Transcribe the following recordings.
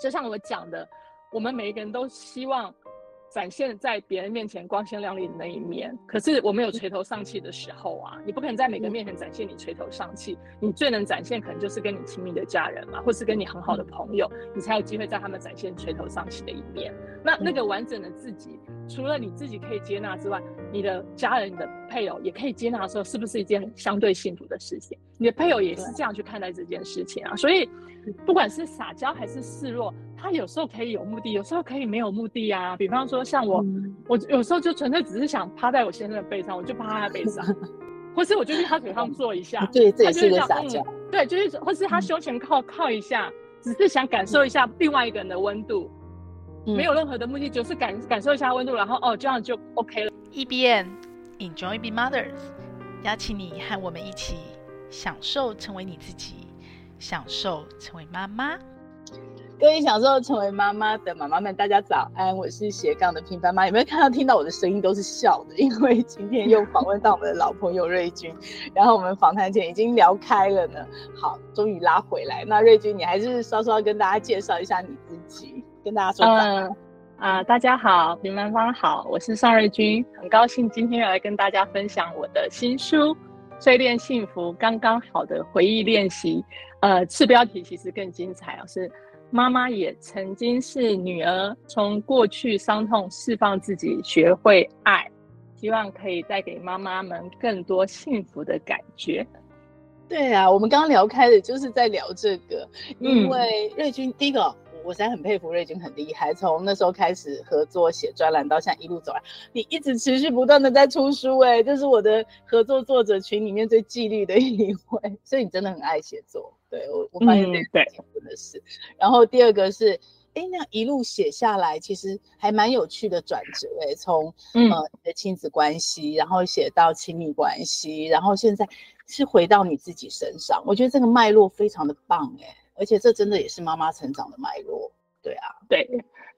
就像我讲的，我们每一个人都希望。展现在别人面前光鲜亮丽的那一面，可是我们有垂头丧气的时候啊！你不可能在每个面前展现你垂头丧气，你最能展现可能就是跟你亲密的家人嘛，或是跟你很好的朋友，你才有机会在他们展现垂头丧气的一面。那那个完整的自己，除了你自己可以接纳之外，你的家人、你的配偶也可以接纳的时候，是不是一件相对幸福的事情？你的配偶也是这样去看待这件事情啊！所以，不管是撒娇还是示弱。他有时候可以有目的，有时候可以没有目的啊。比方说，像我，嗯、我有时候就纯粹只是想趴在我先生的背上，我就趴在他背上，或是我就去他腿上坐一下。对，这也是个撒娇。对，就是，或是他胸前靠靠一下，只是想感受一下另外一个人的温度，嗯、没有任何的目的，就是感感受一下温度，然后哦，这样就 OK 了。E B N Enjoy Being Mothers，邀请你和我们一起享受成为你自己，享受成为妈妈。各位享受成为妈妈的妈妈们，大家早安！我是斜杠的平凡妈，有没有看到听到我的声音都是笑的？因为今天又访问到我们的老朋友瑞君，然后我们访谈前已经聊开了呢。好，终于拉回来。那瑞君，你还是稍稍跟大家介绍一下你自己，跟大家说嗯。啊、大家好，平凡妈好，我是尚瑞君，很高兴今天要来跟大家分享我的新书《淬炼幸福刚刚好的回忆练习》。呃，次标题其实更精彩哦，是。妈妈也曾经是女儿，从过去伤痛释放自己，学会爱，希望可以带给妈妈们更多幸福的感觉。对啊，我们刚刚聊开的就是在聊这个，因为瑞君、嗯、第一个，我现在很佩服瑞君，很厉害，从那时候开始合作写专栏，到现在一路走来，你一直持续不断的在出书，哎，这是我的合作作者群里面最纪律的一位，所以你真的很爱写作。对我，我发现这个真的是。嗯、然后第二个是，哎，那一路写下来，其实还蛮有趣的转折。哎，从呃你的亲子关系，然后写到亲密关系，然后现在是回到你自己身上。我觉得这个脉络非常的棒，哎，而且这真的也是妈妈成长的脉络。对啊，对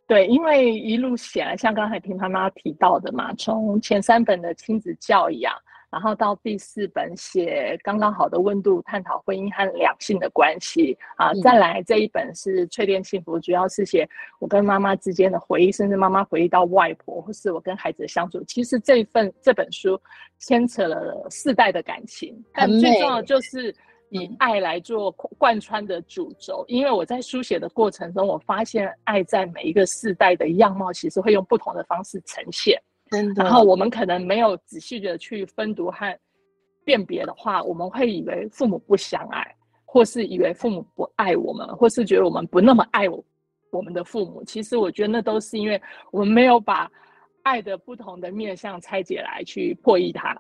对，因为一路写来，像刚才平凡妈妈提到的嘛，从前三本的亲子教养。然后到第四本写刚刚好的温度，探讨婚姻和两性的关系啊，再来这一本是淬炼幸福，主要是写我跟妈妈之间的回忆，甚至妈妈回忆到外婆，或是我跟孩子的相处。其实这一份这本书牵扯了四代的感情，但最重要的就是以爱来做贯穿的主轴。因为我在书写的过程中，我发现爱在每一个世代的样貌，其实会用不同的方式呈现。然后我们可能没有仔细的去分读和辨别的话，我们会以为父母不相爱，或是以为父母不爱我们，或是觉得我们不那么爱我我们的父母。其实我觉得那都是因为我们没有把爱的不同的面向拆解来去破译它。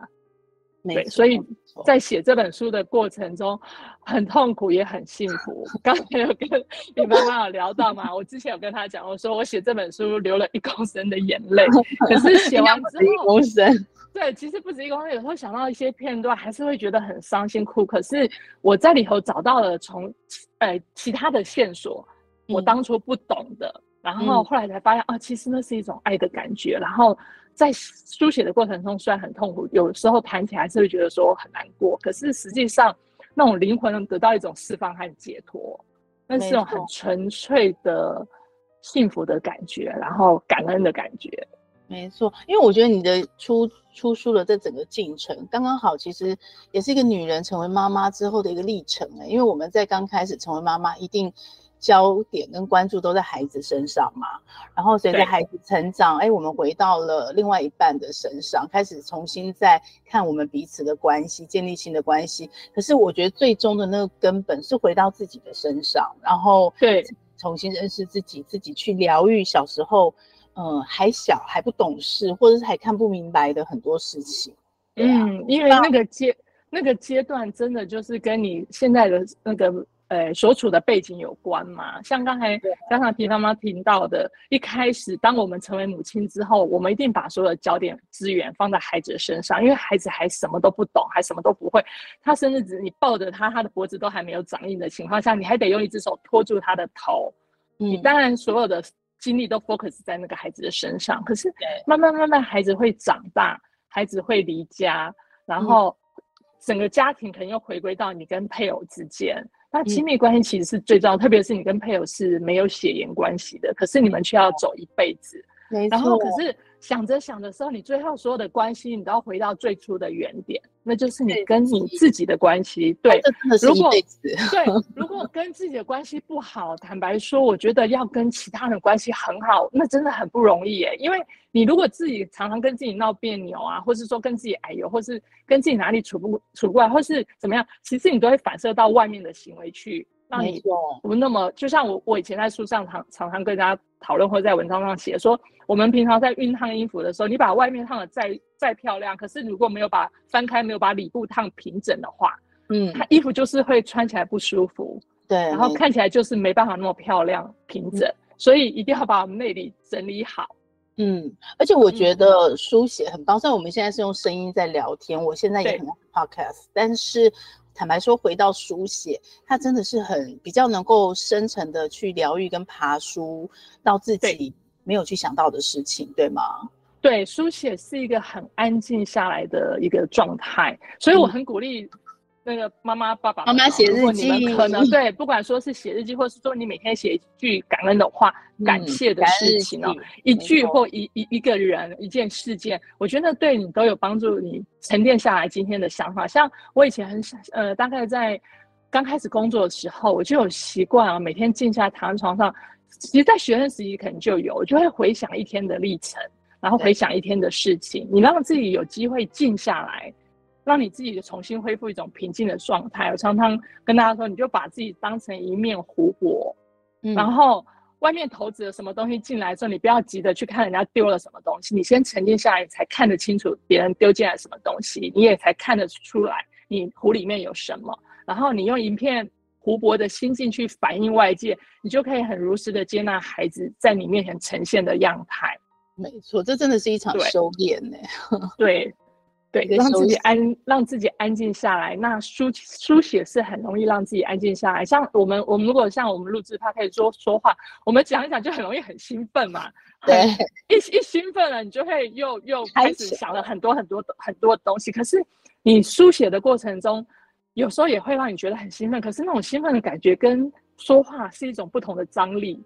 对，所以在写这本书的过程中，很痛苦也很幸福。刚才有跟 你妈妈有聊到嘛？我之前有跟她讲，我说我写这本书流了一公升的眼泪，可是写完之后，一公升。对，其实不止一公升，有时候想到一些片段，还是会觉得很伤心哭。可是我在里头找到了从呃其他的线索，我当初不懂的，嗯、然后后来才发现啊，其实那是一种爱的感觉，然后。在书写的过程中，虽然很痛苦，有时候谈起来是会觉得说很难过。可是实际上，那种灵魂能得到一种释放和解脱，那是一种很纯粹的幸福的感觉，然后感恩的感觉。没错，因为我觉得你的出出书的这整个进程刚刚好，其实也是一个女人成为妈妈之后的一个历程。因为我们在刚开始成为妈妈，一定。焦点跟关注都在孩子身上嘛，然后随着孩子成长，哎，我们回到了另外一半的身上，开始重新再看我们彼此的关系，建立新的关系。可是我觉得最终的那个根本是回到自己的身上，然后对，重新认识自己，自己去疗愈小时候，嗯、呃，还小还不懂事，或者是还看不明白的很多事情。啊、嗯，因为那个阶那个阶段真的就是跟你现在的那个。呃，所处的背景有关嘛？像刚才刚才皮妈妈听到的，一开始当我们成为母亲之后，我们一定把所有的焦点资源放在孩子的身上，因为孩子还什么都不懂，还什么都不会。他甚至只你抱着他，他的脖子都还没有长硬的情况下，你还得用一只手托住他的头。嗯、你当然所有的精力都 focus 在那个孩子的身上，可是慢慢慢慢孩子会长大，孩子会离家，然后整个家庭可能又回归到你跟配偶之间。那亲密关系其实是最重要，特别是你跟配偶是没有血缘关系的，可是你们却要走一辈子。没错。然后可是想着想的时候，你最后所有的关系，你都要回到最初的原点，那就是你跟你自己的关系。对，如果对，如果跟自己的关系不好，坦白说，我觉得要跟其他人关系很好，那真的很不容易耶。因为你如果自己常常跟自己闹别扭啊，或是说跟自己哎呦，或是跟自己哪里处不处不过来，或是怎么样，其实你都会反射到外面的行为去。让你不那么，就像我我以前在书上常常常跟大家讨论，或者在文章上写说，我们平常在熨烫衣服的时候，你把外面烫的再再漂亮，可是如果没有把翻开，没有把里布烫平整的话，嗯，它衣服就是会穿起来不舒服，对，然后看起来就是没办法那么漂亮平整，嗯，所以一定要把我们内里整理好。嗯，而且我觉得书写很棒，虽然我们现在是用声音在聊天，我现在也很 podcast，但是。坦白说，回到书写，它真的是很比较能够深层的去疗愈跟爬书到自己没有去想到的事情，对，对吗？对，书写是一个很安静下来的一个状态，所以我很鼓励。嗯那个妈妈、爸爸、妈妈写日记，你们可能 对，不管说是写日记，或是说你每天写一句感恩的话、嗯、感谢的事情哦，一句或一一一个人、一件事件，我觉得对你都有帮助。你沉淀下来今天的想法，像我以前很呃，大概在刚开始工作的时候，我就有习惯啊，每天静下来躺在床上，其实，在学生时期可能就有，我就会回想一天的历程，然后回想一天的事情，你让自己有机会静下来。让你自己重新恢复一种平静的状态。我常常跟大家说，你就把自己当成一面湖泊，嗯，然后外面投掷了什么东西进来之后，你不要急着去看人家丢了什么东西，你先沉淀下来，才看得清楚别人丢进来什么东西，你也才看得出来你湖里面有什么。然后你用一片湖泊的心境去反映外界，你就可以很如实的接纳孩子在你面前呈现的样态。没错，这真的是一场修炼呢。对。对，让自己安，让自己安静下来。那书书写是很容易让自己安静下来。像我们，我们如果像我们录制，他可以说说话，我们讲一讲就很容易很兴奋嘛。对，一一兴奋了，你就会又又开始想了很多很多很多东西。可是你书写的过程中，有时候也会让你觉得很兴奋。可是那种兴奋的感觉跟说话是一种不同的张力。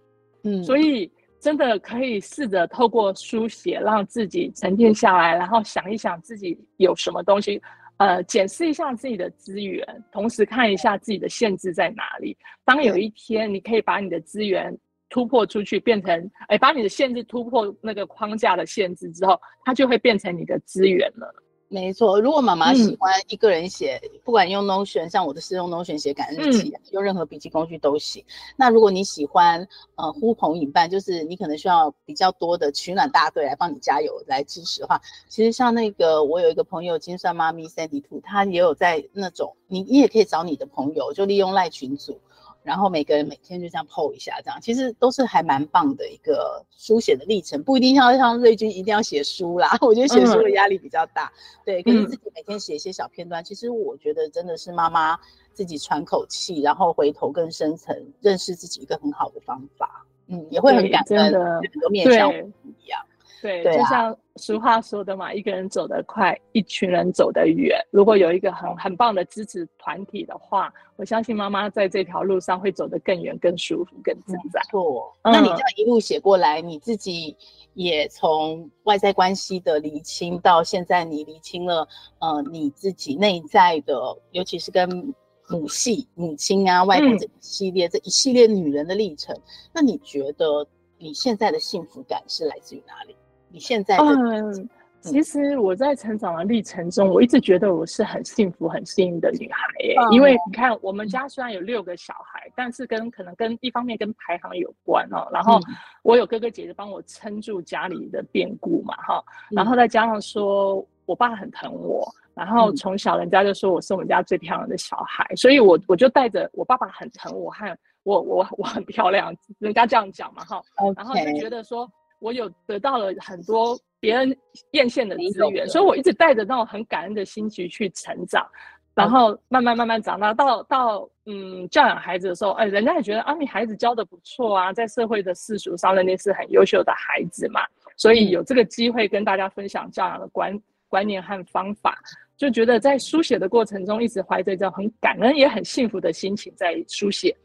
嗯，所以。真的可以试着透过书写，让自己沉淀下来，然后想一想自己有什么东西，呃，检视一下自己的资源，同时看一下自己的限制在哪里。当有一天你可以把你的资源突破出去，变成，哎，把你的限制突破那个框架的限制之后，它就会变成你的资源了。没错，如果妈妈喜欢一个人写，嗯、不管用 Notion，像我的是用 Notion 写感恩日记，嗯、用任何笔记工具都行。那如果你喜欢呃呼朋引伴，就是你可能需要比较多的取暖大队来帮你加油、来支持的话，其实像那个我有一个朋友金算妈咪 Sandy Two，他也有在那种，你你也可以找你的朋友，就利用赖群组。然后每个人每天就这样 po 一下，这样其实都是还蛮棒的一个书写的历程，不一定要像瑞君一定要写书啦。我觉得写书的压力比较大，嗯、对，可是自己每天写一些小片段，嗯、其实我觉得真的是妈妈自己喘口气，然后回头更深层认识自己一个很好的方法。嗯，也会很感恩，很多面向不一样。对，对啊、就像俗话说的嘛，一个人走得快，一群人走得远。如果有一个很很棒的支持团体的话，我相信妈妈在这条路上会走得更远、更舒服、更自在。错，那你这样一路写过来，你自己也从外在关系的厘清到现在，你厘清了呃你自己内在的，尤其是跟母系、母亲啊、外公这一系列、嗯、这一系列女人的历程。那你觉得你现在的幸福感是来自于哪里？你现在嗯，其实我在成长的历程中，我一直觉得我是很幸福、很幸运的女孩耶。嗯、因为你看，我们家虽然有六个小孩，但是跟可能跟一方面跟排行有关哦。然后我有哥哥姐姐帮我撑住家里的变故嘛，哈。然后再加上说我爸很疼我，然后从小人家就说我是我们家最漂亮的小孩，所以我我就带着我爸爸很疼我，和我我我很漂亮，人家这样讲嘛，哈。然后就觉得说。我有得到了很多别人艳羡的资源，所以我一直带着那种很感恩的心情去成长，然后慢慢慢慢长大，到到嗯教养孩子的时候，哎，人家也觉得啊，你孩子教的不错啊，在社会的世俗上，认定是很优秀的孩子嘛，所以有这个机会跟大家分享教养的观观念和方法，就觉得在书写的过程中，一直怀着一种很感恩也很幸福的心情在书写。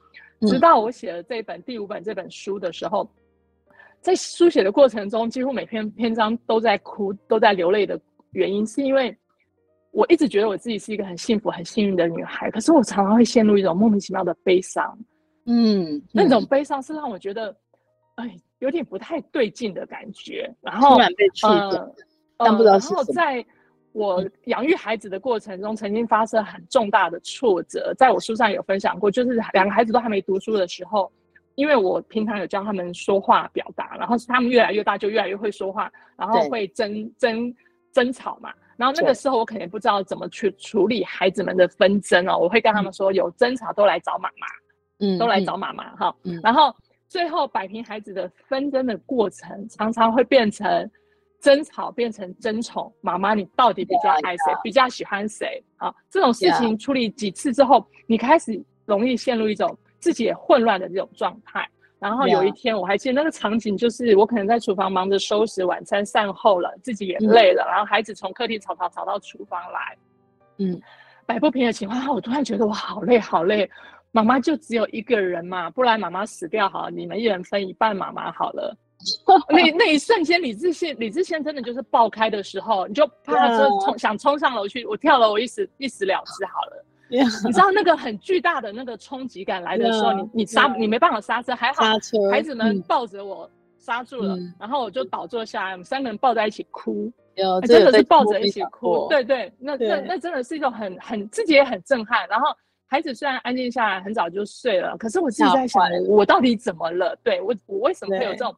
直到我写了这一本第五本这本书的时候，在书写的过程中，几乎每篇篇章都在哭，都在流泪的原因，是因为我一直觉得我自己是一个很幸福、很幸运的女孩，可是我常常会陷入一种莫名其妙的悲伤。嗯，嗯，那种悲伤是让我觉得，哎，有点不太对劲的感觉。然后，突然被触动，呃，但不知道是什么。然后在我养育孩子的过程中，曾经发生很重大的挫折，在我书上有分享过，就是两个孩子都还没读书的时候，因为我平常有教他们说话表达，然后是他们越来越大就越来越会说话，然后会争争争吵嘛，然后那个时候我肯定不知道怎么去处理孩子们的纷争哦，我会跟他们说，有争吵都来找妈妈，嗯，都来找妈妈哈，然后最后摆平孩子的纷争的过程，常常会变成。争吵变成争宠，妈妈，你到底比较爱谁？Yeah, yeah. 比较喜欢谁？啊，这种事情处理几次之后.你开始容易陷入一种自己也混乱的这种状态。然后有一天，我还记得那个场景，就是我可能在厨房忙着收拾晚餐，善后了，自己也累了，嗯、然后孩子从客厅吵吵吵到厨房来，嗯，摆不平的情况下，我突然觉得我好累好累。妈妈就只有一个人嘛，不然妈妈死掉好了，你们一人分一半妈妈好了。那那一瞬间，理智线理智线真的就是爆开的时候，你就怕说冲想冲上楼去，我跳楼，我一死一死了之好了。Yeah. 你知道那个很巨大的那个冲击感来的时候.你你刹.你没办法刹车，还好孩子们抱着我刹住了，嗯、然后我就倒坐下来，我们三个人抱在一起哭，欸、真的是抱着一起哭。对对，那那那真的是一种很很自己也很震撼。然后孩子虽然安静下来，很早就睡了，可是我自己在想，我到底怎么了？对我我为什么会有这种？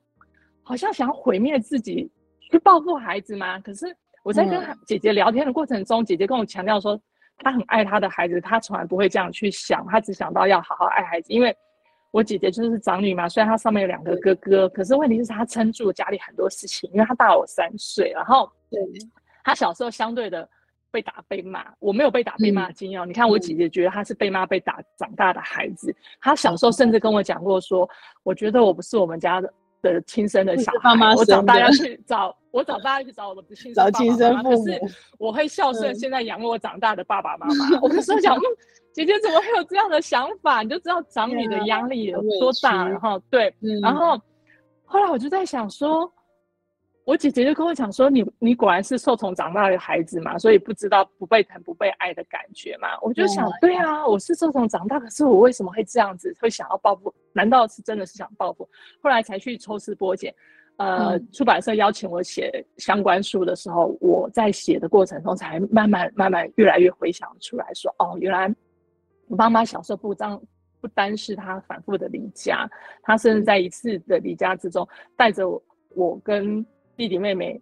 好像想要毁灭自己去报复孩子吗？可是我在跟姐姐聊天的过程中，嗯、姐姐跟我强调说，她很爱他的孩子，他从来不会这样去想，他只想到要好好爱孩子。因为我姐姐就是长女嘛，虽然她上面有两个哥哥，可是问题是她撑住了家里很多事情，因为她大我三岁，然后对，她小时候相对的被打被骂，我没有被打被骂的经验。嗯、你看我姐姐觉得她是被骂被打长大的孩子，她小时候甚至跟我讲过说，我觉得我不是我们家的。的亲生的小孩，妈妈我长大要去找，我长大要去找我的亲生爸爸妈妈。可是我会孝顺现在养我长大的爸爸妈妈。我那时候想，姐姐怎么会有这样的想法？你就知道长女的压力有多大。然后对，然后后来我就在想说。我姐姐就跟我讲说：“你你果然是受宠长大的孩子嘛，所以不知道不被疼不被爱的感觉嘛。”我就想，对啊，我是受宠长大，可是我为什么会这样子，会想要报复？难道是真的是想报复？后来才去抽丝剥茧，呃，嗯、出版社邀请我写相关书的时候，我在写的过程中才慢慢慢慢越来越回想出来说：“哦，原来我妈妈小时候不单不单是她反复的离家，她甚至在一次的离家之中，带着我，我跟。”弟弟妹妹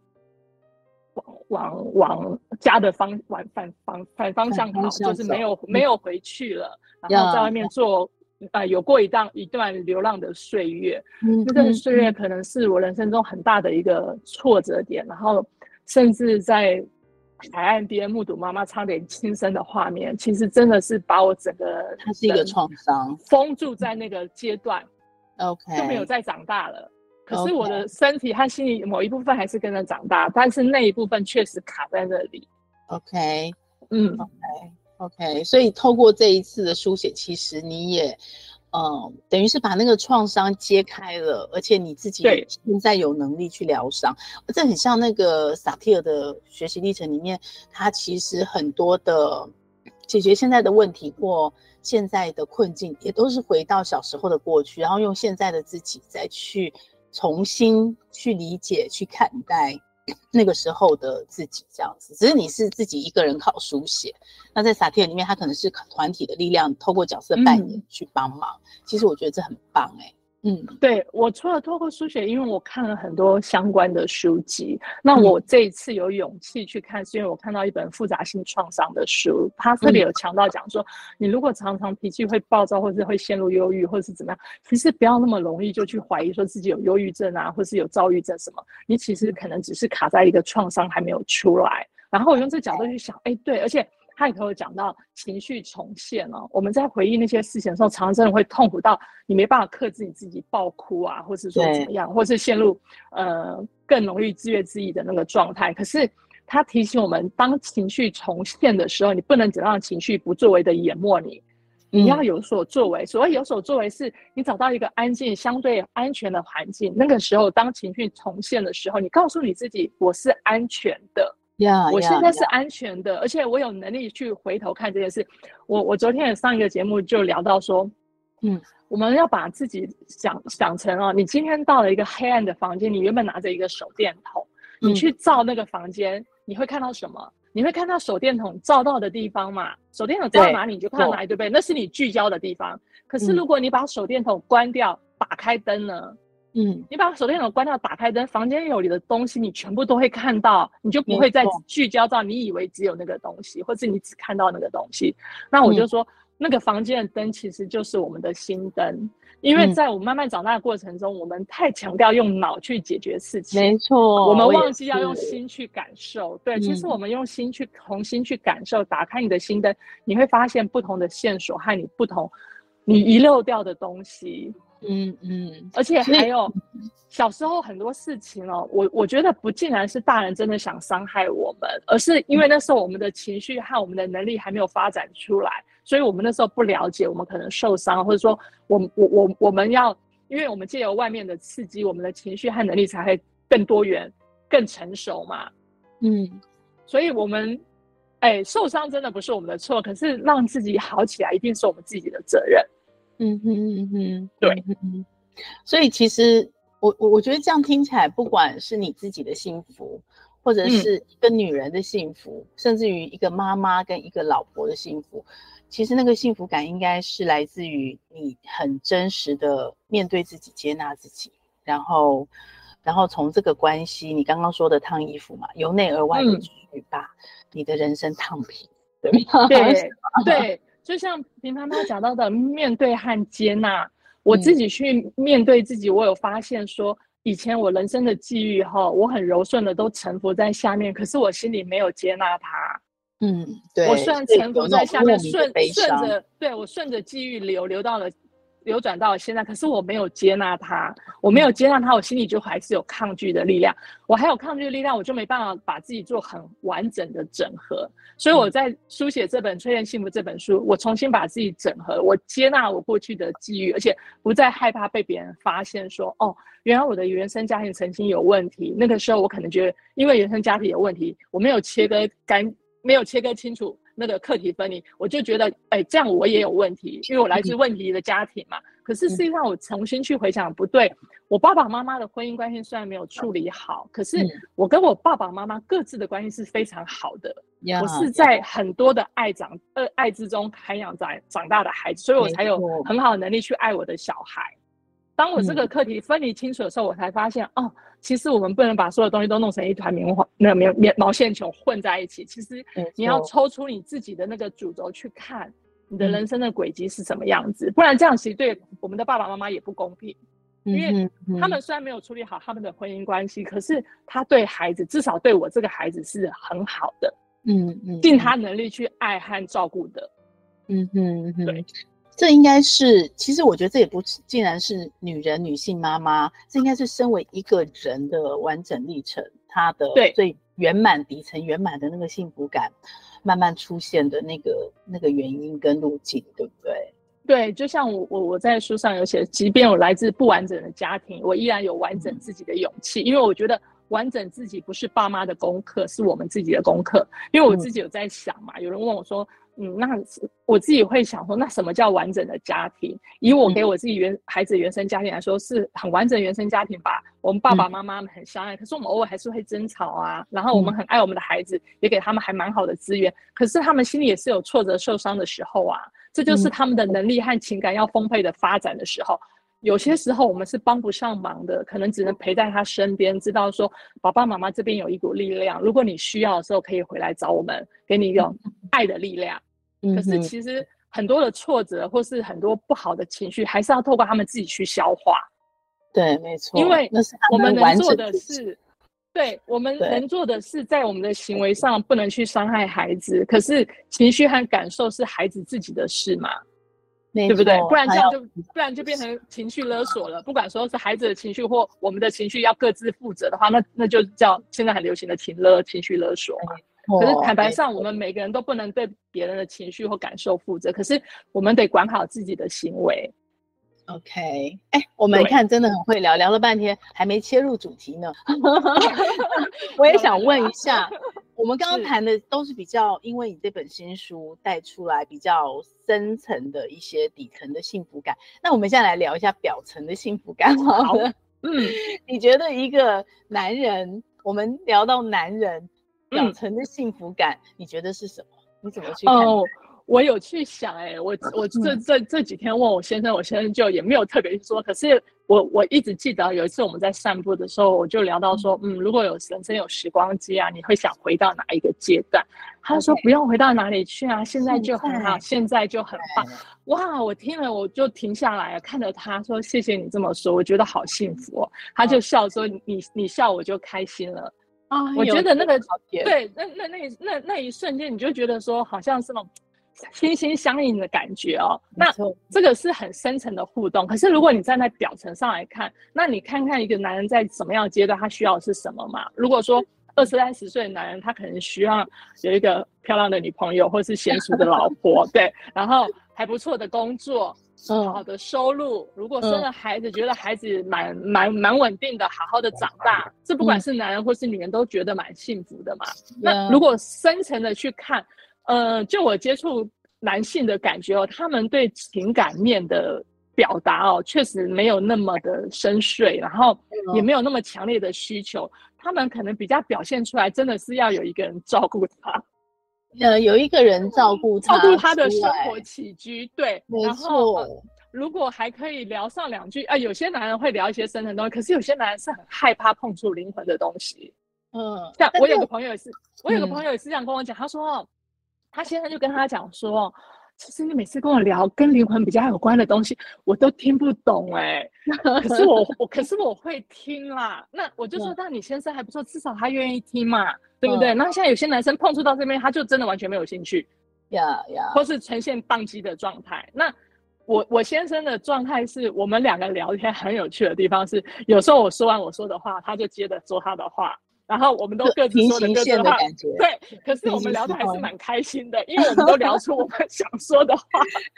往往往家的方往反方反方向跑，就是没有没有回去了，然后在外面做呃有过一段一段流浪的岁月，那段岁月可能是我人生中很大的一个挫折点，然后甚至在海岸边目睹妈妈差点轻生的画面，其实真的是把我整个它是一个创伤。封住在那个阶段，OK。就没有再长大了。可是我的身体和心理某一部分还是跟着长大，但是那一部分确实卡在那里。OK，嗯，OK，OK，所以透过这一次的书写，其实你也，嗯，等于是把那个创伤揭开了，而且你自己现在有能力去疗伤。这很像那个萨提尔的学习历程里面，他其实很多的解决现在的问题或现在的困境，也都是回到小时候的过去，然后用现在的自己再去。重新去理解、去看待那个时候的自己，这样子。只是你是自己一个人靠书写，那在萨提尔里面，他可能是团体的力量，透过角色扮演去帮忙。嗯、其实我觉得这很棒、欸，哎。嗯，对，我除了透过书写，因为我看了很多相关的书籍，那我这一次有勇气去看，是因为我看到一本复杂性创伤的书，它特别有强调讲说，你如果常常脾气会暴躁，或是会陷入忧郁，或者是怎么样，其实不要那么容易就去怀疑说自己有忧郁症啊，或是有躁郁症什么，你其实可能只是卡在一个创伤还没有出来。然后我用这个角度去想，哎，对，而且。他也给我讲到情绪重现哦，我们在回忆那些事情的时候，常常真的会痛苦到你没办法克制你自己爆哭啊，或是说怎么样，对或是陷入呃更容易自怨自艾的那个状态。可是他提醒我们，当情绪重现的时候，你不能只让情绪不作为的淹没你，你要有所作为。所谓有所作为，是你找到一个安静、相对安全的环境。那个时候，当情绪重现的时候，你告诉你自己，我是安全的。呀，yeah, 我现在是安全的，yeah, yeah. 而且我有能力去回头看这件事。我我昨天也上一个节目就聊到说，嗯，我们要把自己想想成哦，你今天到了一个黑暗的房间，你原本拿着一个手电筒，你去照那个房间，嗯、你会看到什么？你会看到手电筒照到的地方嘛？手电筒照到哪里，你就看到哪里，对不对？那是你聚焦的地方。可是如果你把手电筒关掉，嗯、打开灯呢？嗯，你把手电筒关掉，打开灯，房间有你的东西，你全部都会看到，你就不会再聚焦到你以为只有那个东西，或是你只看到那个东西。那我就说，嗯、那个房间的灯其实就是我们的心灯，因为在我们慢慢长大的过程中，嗯、我们太强调用脑去解决事情，没错，我们忘记要用心去感受。对，嗯、其实我们用心去，重新去感受，打开你的心灯，你会发现不同的线索和你不同，你遗漏掉的东西。嗯嗯，而且还有小时候很多事情哦，我我觉得不竟然是大人真的想伤害我们，而是因为那时候我们的情绪和我们的能力还没有发展出来，所以我们那时候不了解，我们可能受伤，或者说我我我我们要，因为我们借由外面的刺激，我们的情绪和能力才会更多元、更成熟嘛。嗯，所以我们哎受伤真的不是我们的错，可是让自己好起来一定是我们自己的责任。嗯哼嗯哼，对，所以其实我我我觉得这样听起来，不管是你自己的幸福，或者是一个女人的幸福，嗯、甚至于一个妈妈跟一个老婆的幸福，其实那个幸福感应该是来自于你很真实的面对自己、接纳自己，然后然后从这个关系，你刚刚说的烫衣服嘛，由内而外的去把你的人生烫平，对吗？对对。就像平常他讲到的，面对和接纳，我自己去面对自己，我有发现说，以前我人生的际遇哈，我很柔顺的都沉浮在下面，可是我心里没有接纳他。嗯，对，我虽然沉浮在下面，顺顺着，对，我顺着际遇流流到了。流转到现在，可是我没有接纳他，我没有接纳他，我心里就还是有抗拒的力量。我还有抗拒的力量，我就没办法把自己做很完整的整合。所以我在书写这本《催人幸福》这本书，我重新把自己整合，我接纳我过去的际遇，而且不再害怕被别人发现说，哦，原来我的原生家庭曾经有问题。那个时候我可能觉得，因为原生家庭有问题，我没有切割干，没有切割清楚。那个课题分离，我就觉得，哎、欸，这样我也有问题，因为我来自问题的家庭嘛。嗯、可是实际上，我重新去回想，不对，我爸爸妈妈的婚姻关系虽然没有处理好，可是我跟我爸爸妈妈各自的关系是非常好的。嗯、我是在很多的爱长呃爱之中培养长长大的孩子，所以我才有很好的能力去爱我的小孩。当我这个课题分离清楚的时候，嗯、我才发现哦，其实我们不能把所有东西都弄成一团棉花、那个棉棉毛线球混在一起。其实你要抽出你自己的那个主轴去看你的人生的轨迹是什么样子，嗯、不然这样其实对我们的爸爸妈妈也不公平。嗯、因为他们虽然没有处理好他们的婚姻关系，可是他对孩子，至少对我这个孩子是很好的。嗯嗯，尽、嗯、他能力去爱和照顾的。嗯哼，嗯哼对。这应该是，其实我觉得这也不竟然是女人、女性妈妈，这应该是身为一个人的完整历程，她的最圆满底层、圆满的那个幸福感，慢慢出现的那个那个原因跟路径，对不对？对，就像我我我在书上有写，即便我来自不完整的家庭，我依然有完整自己的勇气，嗯、因为我觉得完整自己不是爸妈的功课，是我们自己的功课。因为我自己有在想嘛，嗯、有人问我说。嗯，那我自己会想说，那什么叫完整的家庭？以我给我自己原孩子原生家庭来说，是很完整的原生家庭吧。我们爸爸妈妈很相爱，可是我们偶尔还是会争吵啊。然后我们很爱我们的孩子，也给他们还蛮好的资源。可是他们心里也是有挫折、受伤的时候啊。这就是他们的能力和情感要丰沛的发展的时候。有些时候我们是帮不上忙的，可能只能陪在他身边，知道说爸爸妈妈这边有一股力量，如果你需要的时候可以回来找我们，给你一种爱的力量。可是其实很多的挫折或是很多不好的情绪，还是要透过他们自己去消化。对，没错。因为我们能做的是，对，我们能做的是在我们的行为上不能去伤害孩子。可是情绪和感受是孩子自己的事嘛。对不对？不然这样就不然就变成情绪勒索了。不管说是孩子的情绪或我们的情绪要各自负责的话，那那就叫现在很流行的情勒、情绪勒索嘛。可是坦白上，我们每个人都不能对别人的情绪或感受负责。可是我们得管好自己的行为。OK，哎、欸，我们看真的很会聊，聊了半天还没切入主题呢。我也想问一下，我们刚刚谈的都是比较，因为你这本新书带出来比较深层的一些底层的幸福感。那我们现在来聊一下表层的幸福感好了。嗯，你觉得一个男人，我们聊到男人表层的幸福感，嗯、你觉得是什么？你怎么去看？哦我有去想、欸，哎，我我这这这几天问我先生，我先生就也没有特别说。可是我我一直记得有一次我们在散步的时候，我就聊到说，嗯，如果有人生有时光机啊，你会想回到哪一个阶段？他说不用回到哪里去啊，现在就很好，现在就很棒。哇，我听了我就停下来看着他说，谢谢你这么说，我觉得好幸福哦。他就笑说，你你笑我就开心了啊。我觉得那个对，那那那那那一瞬间你就觉得说，好像是那种。心心相印的感觉哦，那这个是很深层的互动。可是如果你站在表层上来看，那你看看一个男人在什么样的阶段，他需要的是什么嘛？如果说二十三十岁的男人，他可能需要有一个漂亮的女朋友，或是娴熟的老婆，对，然后还不错的工作，嗯，好的收入。如果生了孩子，觉得孩子蛮蛮蛮稳定的，好好的长大，这不管是男人或是女人都觉得蛮幸福的嘛。那如果深层的去看。呃，就我接触男性的感觉哦，他们对情感面的表达哦，确实没有那么的深邃，然后也没有那么强烈的需求。他们可能比较表现出来，真的是要有一个人照顾他，呃，有一个人照顾他，照顾他的生活起居。对，没错。然后，呃，如果还可以聊上两句，啊，呃，有些男人会聊一些深层东西，可是有些男人是很害怕碰触灵魂的东西。嗯，像我有个朋友也是，我有个朋友也是这样跟我讲，他说。他先生就跟他讲说，其实你每次跟我聊跟灵魂比较有关的东西，我都听不懂哎、欸。可是我我可是我会听啦。那我就说，那你先生还不错，至少他愿意听嘛，对不对？那现在有些男生碰触到这边，他就真的完全没有兴趣，呀呀，或是呈现宕机的状态。那我我先生的状态是我们两个聊天很有趣的地方是，有时候我说完我说的话，他就接着说他的话。然后我们都各自说的各自的话，对，可是我们聊的还是蛮开心的，因为我们都聊出我们想说的话，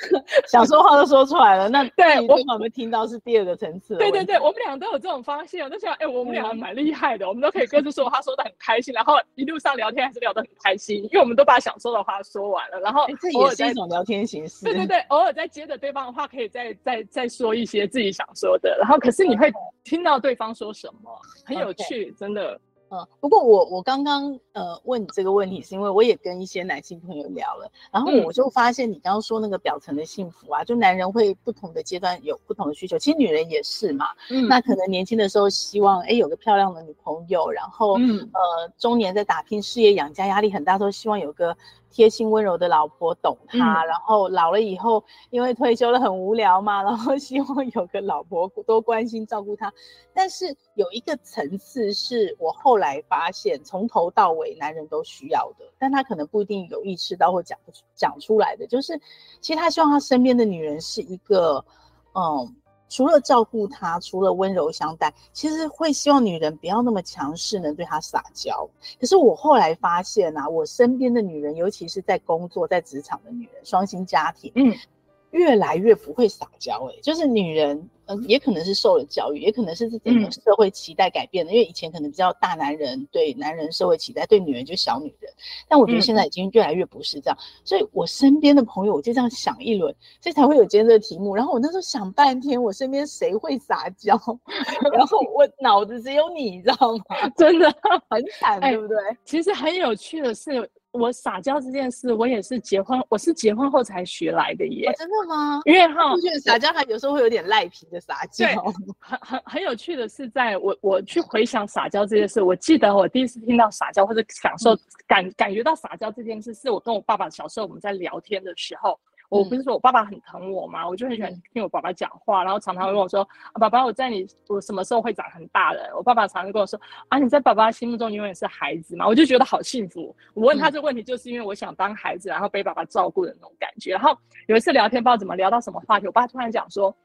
想说话都说出来了。那对我们有没有听到是第二个层次？对对对，我们俩都有这种发现。我就想，哎，我们俩蛮厉害的，我们都可以各自说话，说的很开心，然后一路上聊天还是聊得很开心，因为我们都把想说的话说完了。然后这也是一种聊天形式。对对对，偶尔再接着对方的话，可以再再再说一些自己想说的。然后可是你会听到对方说什么，很有趣，真的。嗯，不过我我刚刚呃问你这个问题，是因为我也跟一些男性朋友聊了，然后我就发现你刚刚说那个表层的幸福啊，就男人会不同的阶段有不同的需求，其实女人也是嘛。嗯，那可能年轻的时候希望哎有个漂亮的女朋友，然后嗯呃中年在打拼事业养家压力很大，都希望有个。贴心温柔的老婆懂他，嗯、然后老了以后，因为退休了很无聊嘛，然后希望有个老婆多关心照顾他。但是有一个层次是我后来发现，从头到尾男人都需要的，但他可能不一定有意识到或讲讲出来的，就是其实他希望他身边的女人是一个，嗯。除了照顾他，除了温柔相待，其实会希望女人不要那么强势，能对他撒娇。可是我后来发现啊，我身边的女人，尤其是在工作、在职场的女人，双薪家庭，嗯，越来越不会撒娇。哎，就是女人。嗯，也可能是受了教育，也可能是这整个社会期待改变的。嗯、因为以前可能比较大男人对男人社会期待，对女人就小女人。但我觉得现在已经越来越不是这样。嗯、所以我身边的朋友，我就这样想一轮，所以才会有今天这个题目。然后我那时候想半天，我身边谁会撒娇？然后我脑子只有你，你知道吗？真的很惨，对不对？其实很有趣的是。我撒娇这件事，我也是结婚，我是结婚后才学来的耶。哦、真的吗？因为哈，撒娇还有时候会有点赖皮的撒娇。对，很很很有趣的是，在我我去回想撒娇这件事，我记得我第一次听到撒娇或者享受感感觉到撒娇这件事，是我跟我爸爸小时候我们在聊天的时候。我不是说我爸爸很疼我吗？我就很喜欢听我爸爸讲话，然后常常会跟我说：“啊、爸爸，我在你我什么时候会长很大的？”我爸爸常常跟我说：“啊，你在爸爸心目中永远是孩子嘛。”我就觉得好幸福。我问他这个问题，就是因为我想当孩子，然后被爸爸照顾的那种感觉。然后有一次聊天，不知道怎么聊到什么话题，我爸突然讲说。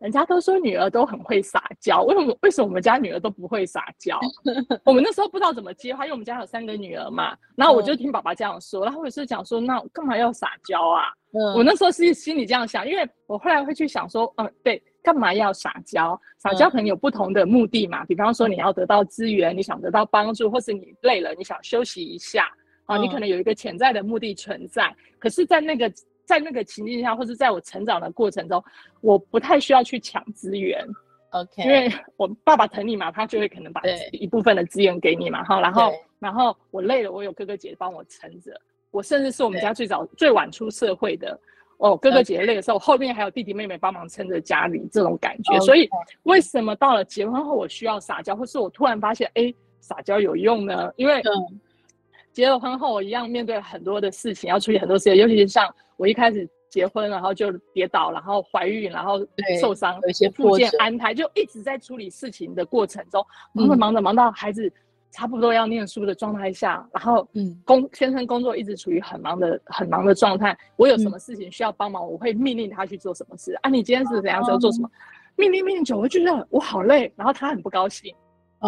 人家都说女儿都很会撒娇，为什么？为什么我们家女儿都不会撒娇？我们那时候不知道怎么接话，因为我们家有三个女儿嘛。然后我就听爸爸这样说，然后我是讲说，那干嘛要撒娇啊？嗯，我那时候是心里这样想，因为我后来会去想说，嗯，对，干嘛要撒娇？撒娇可能有不同的目的嘛，比方说你要得到资源，你想得到帮助，或是你累了，你想休息一下啊，你可能有一个潜在的目的存在。可是，在那个。在那个情境下，或者在我成长的过程中，我不太需要去抢资源，OK，因为我爸爸疼你嘛，他就会可能把一部分的资源给你嘛，哈，然后然后我累了，我有哥哥姐姐帮我撑着，我甚至是我们家最早最晚出社会的，哦，哥哥姐姐累的时候，后面还有弟弟妹妹帮忙撑着家里这种感觉，所以为什么到了结婚后我需要撒娇，或是我突然发现，哎，撒娇有用呢？因为结了婚后，我一样面对很多的事情，要处理很多事情，尤其是像我一开始结婚，然后就跌倒，然后怀孕，然后受伤，有一些附件安排，就一直在处理事情的过程中，忙着忙着忙到孩子差不多要念书的状态下，然后嗯，工先生工作一直处于很忙的很忙的状态，我有什么事情需要帮忙，我会命令他去做什么事啊？你今天是怎样时候做什么？命令命令久，我就觉得我好累，然后他很不高兴。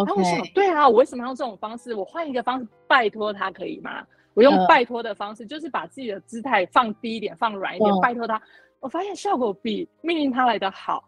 然后我想，对啊，我为什么要用这种方式？我换一个方式拜托他可以吗？我用拜托的方式，就是把自己的姿态放低一点，放软一点，拜托他。我发现效果比命令他来的好。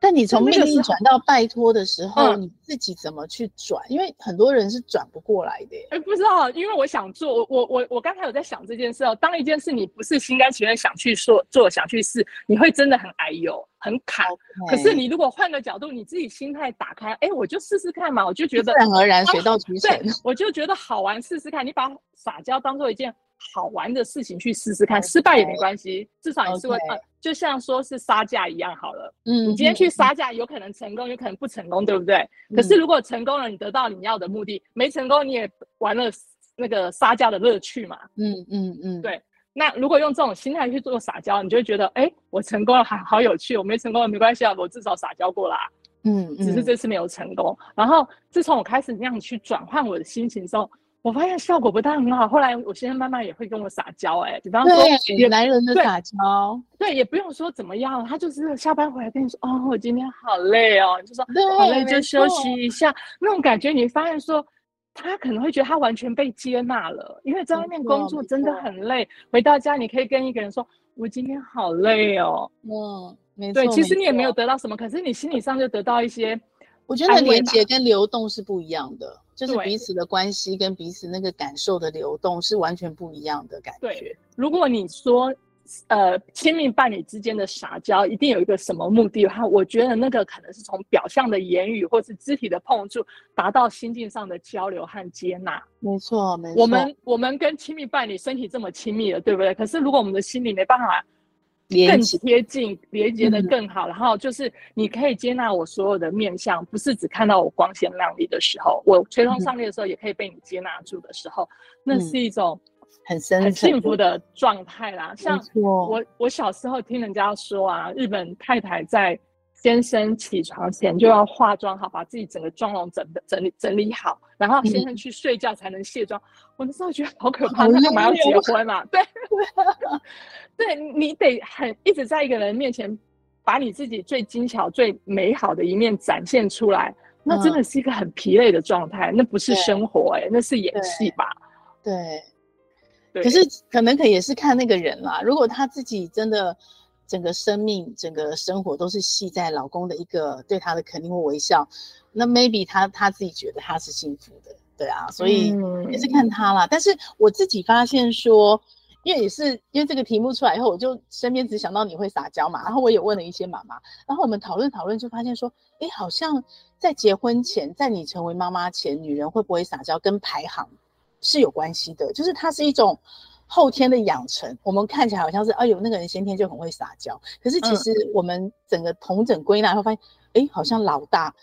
但你从命令转到拜托的时候，你自己怎么去转？因为很多人是转不过来的。哎，不知道，因为我想做，我我我我刚才有在想这件事哦。当一件事你不是心甘情愿想去做做，想去试，你会真的很哎呦。很卡.可是你如果换个角度，你自己心态打开，哎，我就试试看嘛，我就觉得自然而然水到渠成，对，我就觉得好玩，试试看。你把撒娇当做一件好玩的事情去试试看，Okay. 失败也没关系，至少你是会 Okay.、呃，就像说是杀价一样好了。嗯，你今天去杀价，有可能成功，有可能不成功，对不对？嗯、可是如果成功了，你得到你要的目的；没成功，你也玩了那个杀价的乐趣嘛。嗯嗯嗯，嗯对。那如果用这种心态去做撒娇，你就会觉得，哎，我成功了，还好有趣；我没成功了没关系啊，我至少撒娇过啦。嗯，嗯，只是这次没有成功。然后自从我开始那样去转换我的心情之后，我发现效果不但很好。后来我现在慢慢也会跟我撒娇，哎，比方说对男人的撒娇，对，也不用说怎么样，他就是下班回来跟你说，哦，我今天好累哦，你就说好累就休息一下，那种感觉，你发现说。他可能会觉得他完全被接纳了，因为在外面工作真的很累，回到家你可以跟一个人说：“我今天好累哦。”嗯，没错。对，其实你也没有得到什么，可是你心理上就得到一些。我觉得连接跟流动是不一样的，就是彼此的关系跟彼此那个感受的流动是完全不一样的感觉。对，如果你说。呃，亲密伴侣之间的撒娇一定有一个什么目的？哈，我觉得那个可能是从表象的言语或是肢体的碰触，达到心境上的交流和接纳。没错，没错。我们我们跟亲密伴侣身体这么亲密了，对不对？可是如果我们的心里没办法更贴近，连接的更好，嗯、然后就是你可以接纳我所有的面相，不是只看到我光鲜亮丽的时候，我垂头丧气的时候，也可以被你接纳住的时候，嗯、那是一种。很深很幸福的状态啦，像我我小时候听人家说啊，日本太太在先生起床前就要化妆好，把自己整个妆容整整理整理好，然后先生去睡觉才能卸妆。我那时候觉得好可怕，那干嘛要结婚嘛？对，对，你得很一直在一个人面前把你自己最精巧、最美好的一面展现出来，那真的是一个很疲累的状态，那不是生活哎，那是演戏吧？对。可是可能可也是看那个人啦。如果他自己真的整个生命、整个生活都是系在老公的一个对他的肯定或微笑，那 maybe 他他自己觉得他是幸福的，对啊。所以也是看他啦。嗯、但是我自己发现说，因为也是因为这个题目出来以后，我就身边只想到你会撒娇嘛。然后我也问了一些妈妈，然后我们讨论讨论，就发现说，哎，好像在结婚前，在你成为妈妈前，女人会不会撒娇跟排行是有关系的，就是它是一种后天的养成。我们看起来好像是，哎呦，那个人先天就很会撒娇。可是其实我们整个同整归纳会发现，哎、嗯，好像老大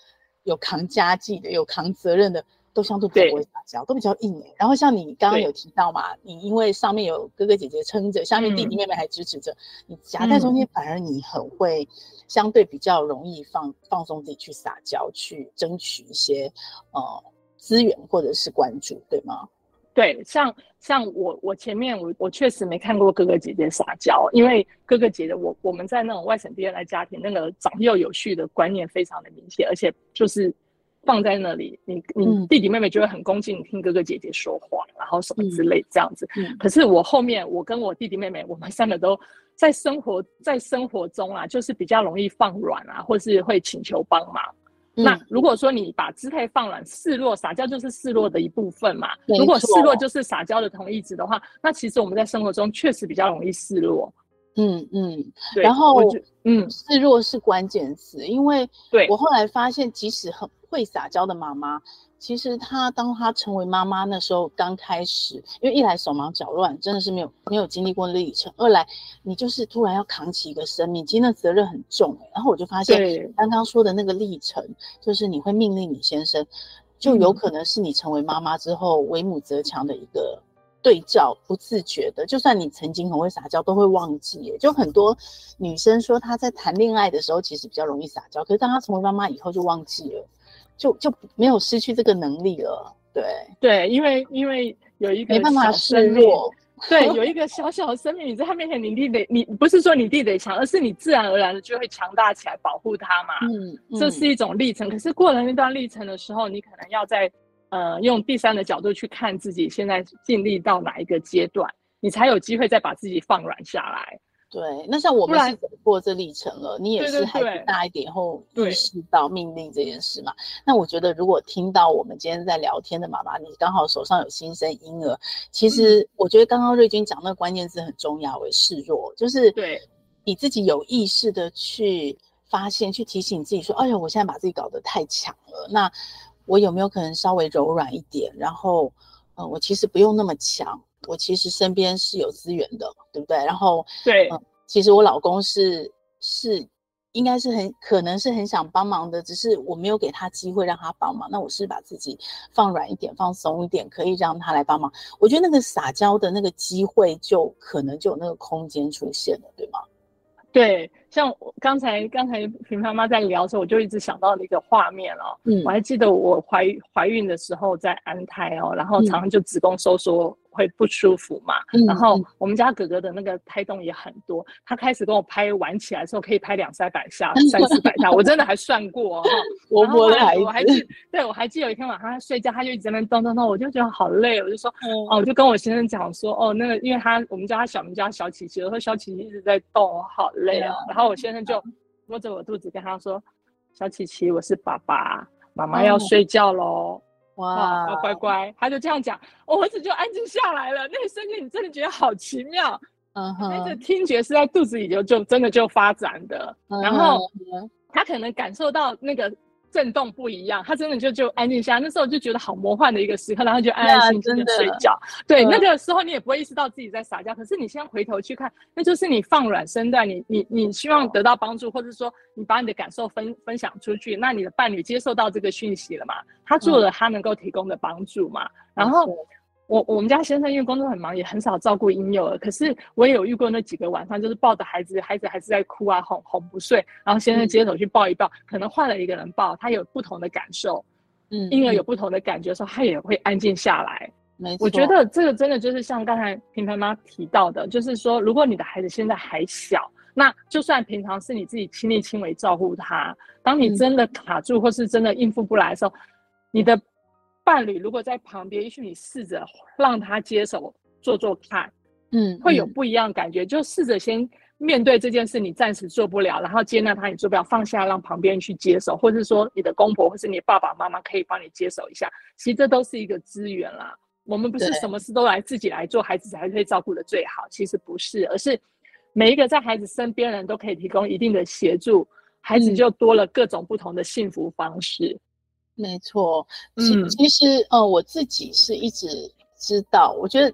有扛家计的，有扛责任的，都相对比较不会撒娇，都比较硬哎。然后像你刚刚有提到嘛，你因为上面有哥哥姐姐撑着，下面弟弟妹妹还支持着，嗯、你夹在中间，反而你很会，相对比较容易放放松自己去撒娇，去争取一些呃资源或者是关注，对吗？对，像像我我前面我我确实没看过哥哥姐姐撒娇，因为哥哥姐姐我我们在那种外省第二代家庭，那个长幼有序的观念非常的明显，而且就是。放在那里，你你弟弟妹妹就会很恭敬听哥哥姐姐说话，嗯、然后什么之类这样子。嗯、可是我后面，我跟我弟弟妹妹，我们三个都在生活在生活中啊，就是比较容易放软啊，或是会请求帮忙。嗯、那如果说你把姿态放软，示弱撒娇就是示弱的一部分嘛。如果示弱就是撒娇的同义词的话，那其实我们在生活中确实比较容易示弱。嗯嗯，然后嗯，示弱是关键词，因为对我后来发现，即使很。会撒娇的妈妈，其实她当她成为妈妈那时候刚开始，因为一来手忙脚乱，真的是没有没有经历过历程；二来你就是突然要扛起一个生命，其实那责任很重。然后我就发现，刚刚说的那个历程，就是你会命令你先生，就有可能是你成为妈妈之后为母则强的一个对照，不自觉的，就算你曾经很会撒娇，都会忘记。就很多女生说她在谈恋爱的时候其实比较容易撒娇，可是当她成为妈妈以后就忘记了。就就没有失去这个能力了，对对，因为因为有一个没办法示弱，对，有一个小小的生命，你在他面前，你弟得你不是说你弟得强，而是你自然而然的就会强大起来保护他嘛，嗯，嗯，这是一种历程。可是过了那段历程的时候，你可能要在呃用第三的角度去看自己现在尽力到哪一个阶段，你才有机会再把自己放软下来。对，那像我们是走过这历程了，你也是孩子大一点后意识到命令这件事嘛？那我觉得，如果听到我们今天在聊天的妈妈，你刚好手上有新生婴儿，其实我觉得刚刚瑞君讲那个关键字很重要，为示弱，就是对你自己有意识的去发现，去提醒自己说，哎呀，我现在把自己搞得太强了，那我有没有可能稍微柔软一点？然后，呃，我其实不用那么强。我其实身边是有资源的，对不对？然后，对、嗯，其实我老公是是应该是很可能是很想帮忙的，只是我没有给他机会让他帮忙。那我是把自己放软一点，放松一点，可以让他来帮忙。我觉得那个撒娇的那个机会，就可能就有那个空间出现了，对吗？对，像我刚才刚才平妈妈在聊的时候，我就一直想到了一个画面哦。嗯，我还记得我怀怀孕的时候在安胎哦，然后常常就子宫收缩。会不舒服嘛？嗯、然后我们家哥哥的那个胎动也很多，他开始跟我拍玩起来的时候，可以拍两三百下、三四百下，我真的还算过哈。我我还我还记，对我还记得有一天晚上他睡觉，他就一直在那动动动，我就觉得好累，我就说，嗯、哦，我就跟我先生讲说，哦，那个因为他我们叫他小名叫小琪琪，我说小琪琪一直在动，我好累啊。嗯、然后我先生就摸着我肚子跟他说，小琪琪，我是爸爸，妈妈要睡觉喽。嗯哇，乖乖乖，他就这样讲，我儿子就安静下来了。那个声音，你真的觉得好奇妙。嗯哼，那个听觉是在肚子里就就真的就发展的。然后他可能感受到那个。震动不一样，他真的就就安静下来。那时候就觉得好魔幻的一个时刻，然后就安安心心的睡觉。对，那个时候你也不会意识到自己在撒娇，可是你先回头去看，那就是你放软身段，你你你希望得到帮助，或者说你把你的感受分分享出去，那你的伴侣接受到这个讯息了嘛？他做了他能够提供的帮助嘛？然后。我我们家先生因为工作很忙，也很少照顾婴幼儿。可是我也有遇过那几个晚上，就是抱着孩子，孩子还是在哭啊，哄哄不睡，然后先生接手去抱一抱，嗯、可能换了一个人抱，他有不同的感受，嗯，婴儿有不同的感觉的时候，他也会安静下来。没错，我觉得这个真的就是像刚才平凡妈提到的，就是说，如果你的孩子现在还小，那就算平常是你自己亲力亲为照顾他，当你真的卡住或是真的应付不来的时候，你的。伴侣如果在旁边，也许你试着让他接手做做看，嗯，会有不一样的感觉。嗯、就试着先面对这件事，你暂时做不了，然后接纳他，你做不了，放下，让旁边去接手，或者是说你的公婆或是你爸爸妈妈可以帮你接手一下。其实这都是一个资源啦。我们不是什么事都来自己来做，孩子才会照顾的最好。其实不是，而是每一个在孩子身边人都可以提供一定的协助，孩子就多了各种不同的幸福方式。嗯没错，其其实，呃，我自己是一直知道，我觉得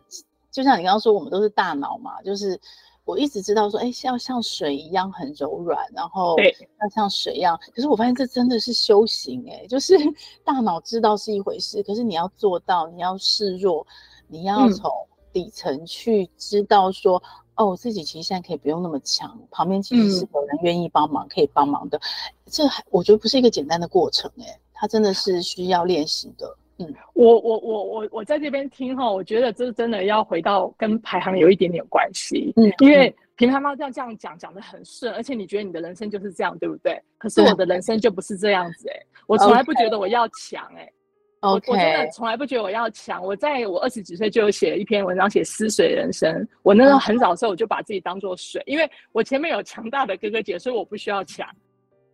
就像你刚刚说，我们都是大脑嘛，就是我一直知道说，哎，要像水一样很柔软，然后要像水一样。可是我发现这真的是修行，哎，就是 大脑知道是一回事，可是你要做到，你要示弱，你要从底层去知道说，嗯、哦，自己其实现在可以不用那么强，旁边其实是有人愿意帮忙，可以帮忙的。这还我觉得不是一个简单的过程，哎，它真的是需要练习的。嗯，我我我我我在这边听哈，我觉得这真的要回到跟排行有一点点关系。嗯，因为平妈妈这样这样讲讲的很顺，而且你觉得你的人生就是这样，对不对？可是我的人生就不是这样子哎、欸，我从来不觉得我要强哎、欸，okay. 我我真的从来不觉得我要强。我在我二十几岁就有写了一篇文章，写失水人生。我那时候很早的时候我就把自己当做水，因为我前面有强大的哥哥姐，所以我不需要强。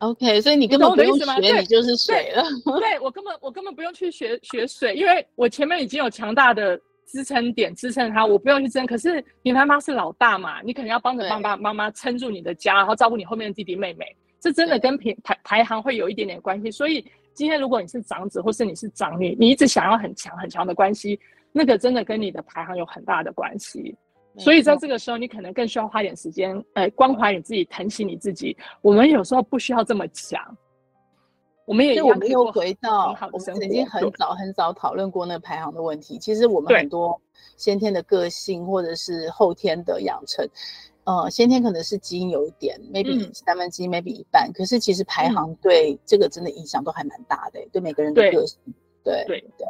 OK，所以你根本不用学，你就是水了。对，对我根本我根本不用去学学水，因为我前面已经有强大的支撑点支撑它，我不用去争。可是你妈妈是老大嘛，你可能要帮着爸爸妈妈撑住你的家，然后照顾你后面的弟弟妹妹。这真的跟排排排行会有一点点关系。所以今天如果你是长子或是你是长女，你一直想要很强很强的关系，那个真的跟你的排行有很大的关系。所以在这个时候，你可能更需要花点时间，呃，关怀你自己，疼惜你自己。我们有时候不需要这么强，我们也就我们又回到我们曾经很早很早讨论过那个排行的问题。其实我们很多先天的个性，或者是后天的养成，呃，先天可能是基因有一点，maybe 三分之一，maybe 一半。可是其实排行对这个真的影响都还蛮大的，对每个人的个性，对对对。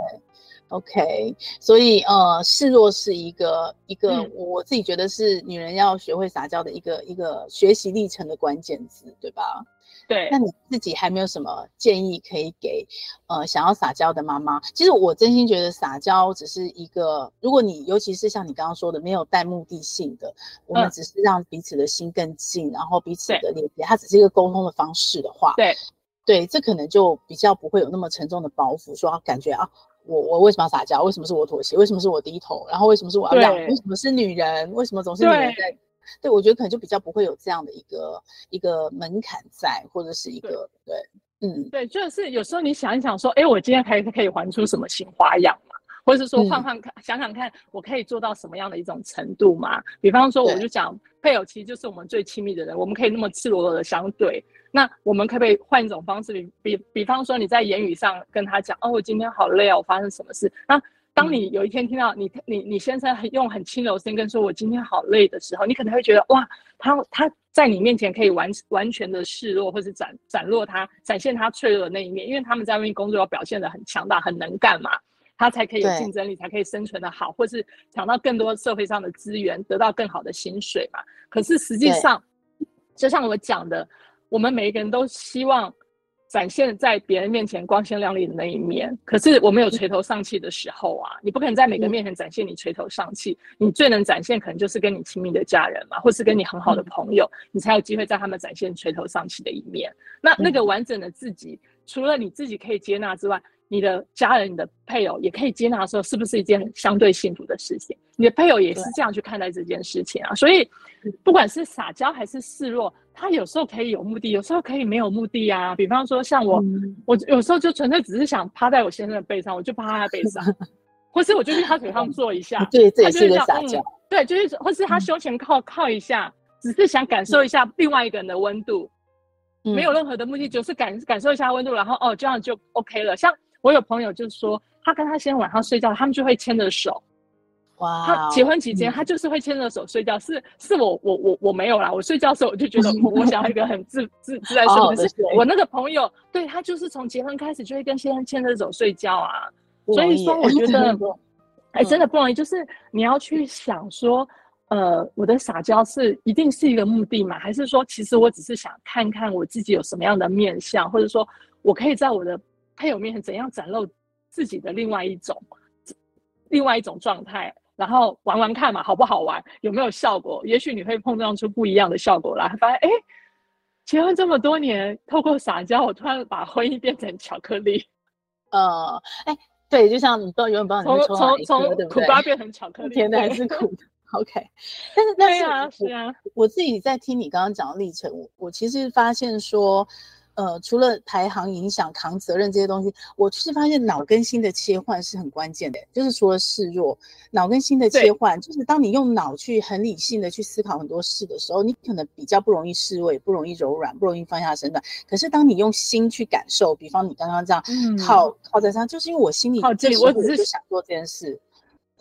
OK，所以呃，示弱是一个一个、嗯，我自己觉得是女人要学会撒娇的一个一个学习历程的关键字，对吧？对。那你自己还没有什么建议可以给呃想要撒娇的妈妈？其实我真心觉得撒娇只是一个，如果你尤其是像你刚刚说的没有带目的性的，我们只是让彼此的心更近，嗯、然后彼此的连接，它只是一个沟通的方式的话，对对，这可能就比较不会有那么沉重的包袱，说感觉啊。我我为什么要撒娇？为什么是我妥协？为什么是我低头？然后为什么是我要让？为什么是女人？为什么总是女人在？对，对我觉得可能就比较不会有这样的一个一个门槛在，或者是一个对，对，嗯，对，就是有时候你想一想说，哎，我今天还可以玩出什么新花样嘛？或者是说换换看，想想看，我可以做到什么样的一种程度嘛？比方说，我就讲配偶其实就是我们最亲密的人，我们可以那么赤裸裸的相对。那我们可不可以换一种方式？比比比方说，你在言语上跟他讲，哦，我今天好累哦，我发生什么事？那当你有一天听到你你你先生很用很轻柔声跟说，我今天好累的时候，你可能会觉得，哇，他他在你面前可以完完全的示弱，或是展展露他展现他脆弱的那一面，因为他们在外面工作要表现的很强大、很能干嘛，他才可以有竞争力，才可以生存的好，或是抢到更多社会上的资源，得到更好的薪水嘛。可是实际上，就像我讲的。我们每一个人都希望展现在别人面前光鲜亮丽的那一面，可是我们有垂头丧气的时候啊！你不可能在每个面前展现你垂头丧气，你最能展现可能就是跟你亲密的家人嘛，或是跟你很好的朋友，你才有机会在他们展现垂头丧气的一面。那那个完整的自己，除了你自己可以接纳之外，你的家人、你的配偶也可以接纳的时候，是不是一件相对幸福的事情？你的配偶也是这样去看待这件事情啊。所以，不管是撒娇还是示弱，他有时候可以有目的，有时候可以没有目的啊。比方说，像我，嗯、我有时候就纯粹只是想趴在我先生的背上，我就趴在他背上，或是我就去他腿上坐一下，对，这也是个撒娇、嗯。对，就是或是他胸前靠靠一下，只是想感受一下另外一个人的温度、嗯，没有任何的目的，就是感感受一下温度，然后哦，这样就 OK 了。像。我有朋友就是说，他跟他先生晚上睡觉，他们就会牵着手。哇！他结婚期间，他就是会牵着手睡觉。是是我我我我没有啦，我睡觉的时候我就觉得我，我想要一个很自 自自在睡。可是我那个朋友，对他就是从结婚开始就会跟先生牵着手睡觉啊。所以说，我觉得，哎，真的不容易。就是你要去想说，呃，我的撒娇是一定是一个目的嘛？还是说，其实我只是想看看我自己有什么样的面相，或者说我可以在我的。配偶面前怎样展露自己的另外一种、另外一种状态，然后玩玩看嘛，好不好玩？有没有效果？也许你会碰撞出不一样的效果来。发现哎，结婚这么多年，透过撒娇，我突然把婚姻变成巧克力。呃，哎，对，就像你不知道永远不知道你从从从苦瓜变成巧克 力，甜的还是苦的？OK，但是但是啊，是啊，我自己在听你刚刚讲的历程，我我其实发现说。呃，除了排行、影响、扛责任这些东西，我就是发现脑跟心的切换是很关键的。就是除了示弱，脑跟心的切换，就是当你用脑去很理性的去思考很多事的时候，你可能比较不容易示弱，不容易柔软，不容易放下身段。可是当你用心去感受，比方你刚刚这样靠、嗯、靠在上，就是因为我心里这时候我只是想做这件事。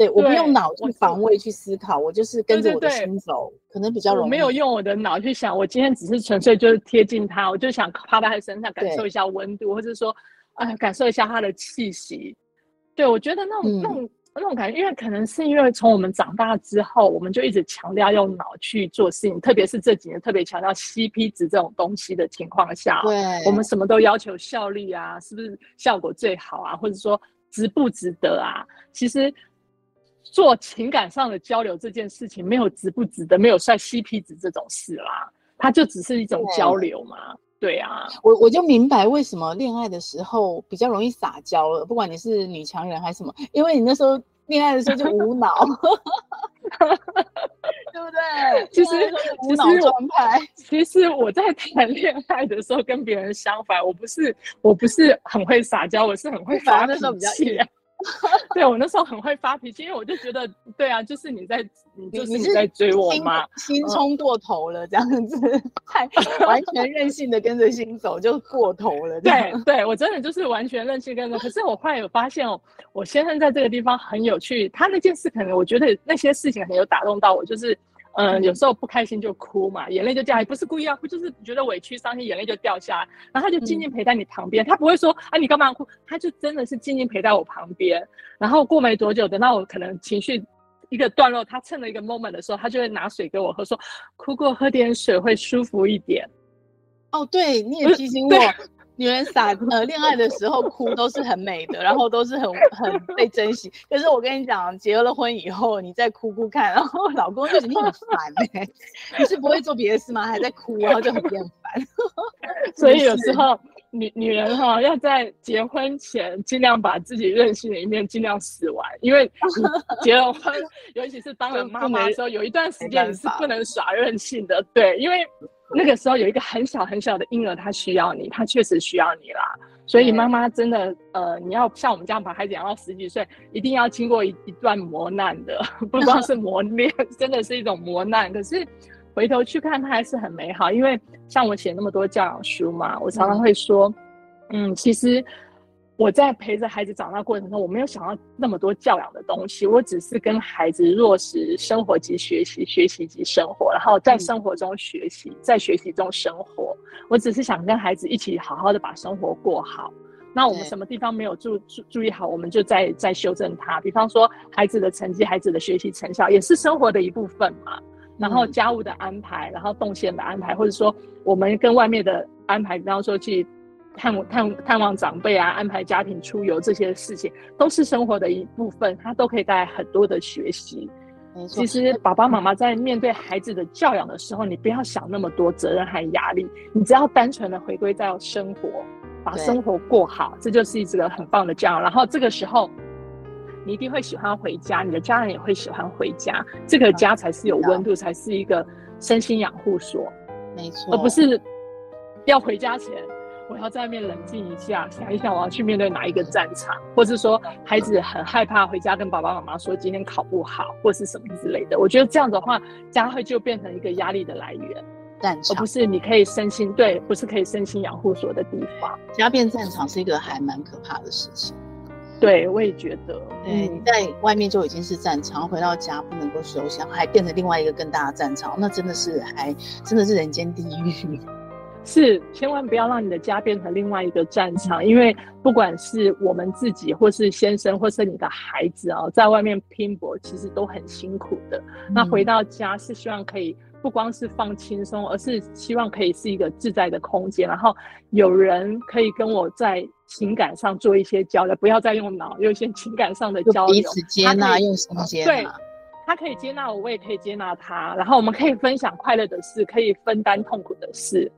对，我不用脑去防卫去思考，我，就是跟着我的心走，可能比较容易。我没有用我的脑去想，我今天只是纯粹就是贴近他，我就想趴在他身上感受一下温度，或者说，哎，感受一下他的气息。对，我觉得那种、嗯、那种那种感觉，因为可能是因为从我们长大之后，我们就一直强调用脑去做事情，特别是这几年特别强调 CP 值这种东西的情况下，对，我们什么都要求效率啊，是不是效果最好啊，或者说值不值得啊？其实。做情感上的交流这件事情，没有值不值得，没有算 CP 值这种事啦，它就只是一种交流嘛。对，啊，我我就明白为什么恋爱的时候比较容易撒娇了，不管你是女强人还是什么，因为你那时候恋爱的时候就无脑，对不对？其实无脑状态。其实我在谈恋爱的时候跟别人相反，我不是我不是很会撒娇，我是很会发那时候比较气。对，我那时候很会发脾气，因为我就觉得，对啊，就是你在，你就是你在追我嘛，心冲过头了，这样子，太 完全任性的跟着心走就过头了。对，对我真的就是完全任性跟着。可是我后来有发现哦，我先生在这个地方很有趣，他那件事可能我觉得那些事情很有打动到我，就是。嗯，有时候不开心就哭嘛，眼泪就掉，也不是故意要哭，就是觉得委屈、伤心，眼泪就掉下来。然后他就静静陪在你旁边，嗯、他不会说啊你干嘛哭，他就真的是静静陪在我旁边。然后过没多久，等到我可能情绪一个段落，他趁了一个 moment 的时候，他就会拿水给我喝，说哭过喝点水会舒服一点。哦，对，你也提醒我。女人撒呃恋爱的时候哭都是很美的，然后都是很很被珍惜。可是我跟你讲，结了婚以后，你再哭哭看，然后老公就觉得你很烦哎、欸，你是不会做别的事吗？还在哭，然后就很厌烦。所以有时候女女人哈要在结婚前尽量把自己任性的一面尽量使完，因为你 结了婚，尤其是当了妈妈的时候，有一段时间你是不能耍任性的，对，因为。那个时候有一个很小很小的婴儿，他需要你，他确实需要你啦。所以妈妈真的，呃，你要像我们这样把孩子养到十几岁，一定要经过一一段磨难的，不光是磨练，真的是一种磨难。可是回头去看，它还是很美好。因为像我写那么多教养书嘛，我常常会说，嗯，其实。我在陪着孩子长大过程中，我没有想到那么多教养的东西，我只是跟孩子落实生活及学习，学习及生活，然后在生活中学习，在学习中生活。我只是想跟孩子一起好好的把生活过好。那我们什么地方没有注注注意好，我们就再再修正它。比方说孩子的成绩、孩子的学习成效，也是生活的一部分嘛。然后家务的安排，然后动线的安排，或者说我们跟外面的安排，比方说去。探探探望长辈啊，安排家庭出游这些事情，都是生活的一部分，它都可以带来很多的学习。其实爸爸妈妈在面对孩子的教养的时候，你不要想那么多责任和压力，你只要单纯的回归到生活，把生活过好，这就是一个很棒的教养。然后这个时候，你一定会喜欢回家，你的家人也会喜欢回家，这个家才是有温度，才是一个身心养护所。没错，而不是要回家前。我要在外面冷静一下，想一想我要去面对哪一个战场，或是说孩子很害怕回家跟爸爸妈妈说今天考不好，或是什么之类的。我觉得这样的话，家会就变成一个压力的来源，战场，而不是你可以身心对，不是可以身心养护所的地方。家变战场是一个还蛮可怕的事情。对，我也觉得，对，你在外面就已经是战场，回到家不能够休息，还变成另外一个更大的战场，那真的是还真的是人间地狱。是，千万不要让你的家变成另外一个战场，因为不管是我们自己，或是先生，或是你的孩子啊，在外面拼搏，其实都很辛苦的。嗯。那回到家是希望可以不光是放轻松，而是希望可以是一个自在的空间，然后有人可以跟我在情感上做一些交流，不要再用脑，有一些情感上的交流，彼此接纳，用心接纳。对，他可以接纳我，我也可以接纳他，然后我们可以分享快乐的事，可以分担痛苦的事。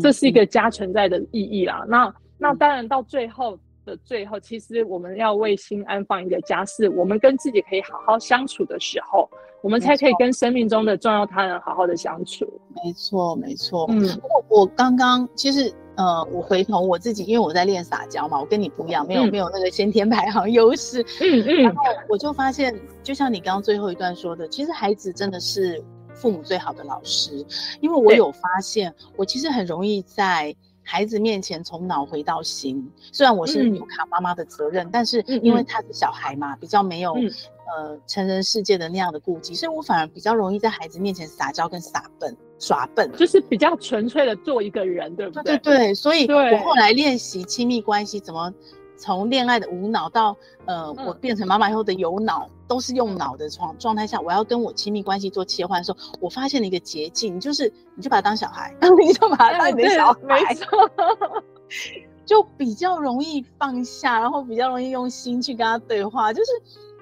这是一个家存在的意义啦。嗯、那那当然到最后，的最后，其实我们要为心安放一个家，是我们跟自己可以好好相处的时候，我们才可以跟生命中的重要他人好好的相处。没错，没错。嗯，我我刚刚其实呃，我回头我自己，因为我在练撒娇嘛，我跟你不一样，没有、嗯、没有那个先天排行优势。嗯嗯。然后我就发现，就像你刚刚最后一段说的，其实孩子真的是父母最好的老师，因为我有发现，我其实很容易在。孩子面前从脑回到心，虽然我是有卡妈妈的责任，嗯、但是因为他是小孩嘛，嗯、比较没有、嗯、呃成人世界的那样的顾忌，所以我反而比较容易在孩子面前撒娇跟撒笨耍笨，就是比较纯粹的做一个人，对不对？对？对对，所以我后来练习亲密关系怎么。从恋爱的无脑到呃，我变成妈妈以后的有脑，都是用脑的状状态下，我要跟我亲密关系做切换的时候，我发现了一个捷径，就是你就把他当小孩，你就把他当你的小孩，没错，就比较容易放下，然后比较容易用心去跟他对话，就是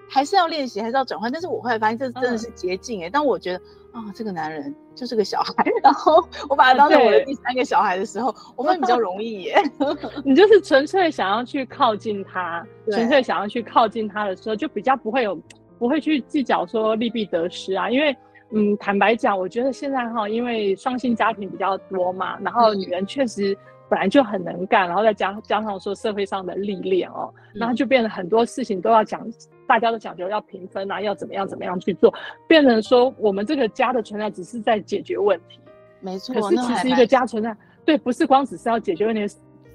还是要练习，还是要转换，但是我后来发现这真的是捷径哎，当我觉得。啊、哦，这个男人就是个小孩，然后我把他当成我的第三个小孩的时候，我会比较容易耶。你就是纯粹想要去靠近他，纯粹想要去靠近他的时候，就比较不会有，不会去计较说利弊得失啊。因为，嗯，坦白讲，我觉得现在哈，因为双薪家庭比较多嘛，然后女人确实本来就很能干，然后再加加上说社会上的历练哦，然后就变得很多事情都要讲。大家都讲究要平分啊，要怎么样怎么样去做，变成说我们这个家的存在只是在解决问题，没错。可是其实一个家存在，对，不是光只是要解决问题，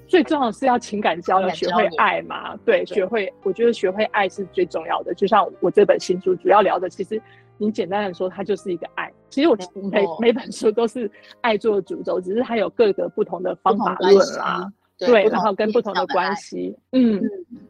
最重要的是要情感交流，学会爱嘛。对，对学会，我觉得学会爱是最重要的。就像我这本新书主要聊的，其实你简单的说，它就是一个爱。其实我每错每本书都是爱做主轴，只是它有各个不同的方法论啦。对，对，然后跟不同的关系，嗯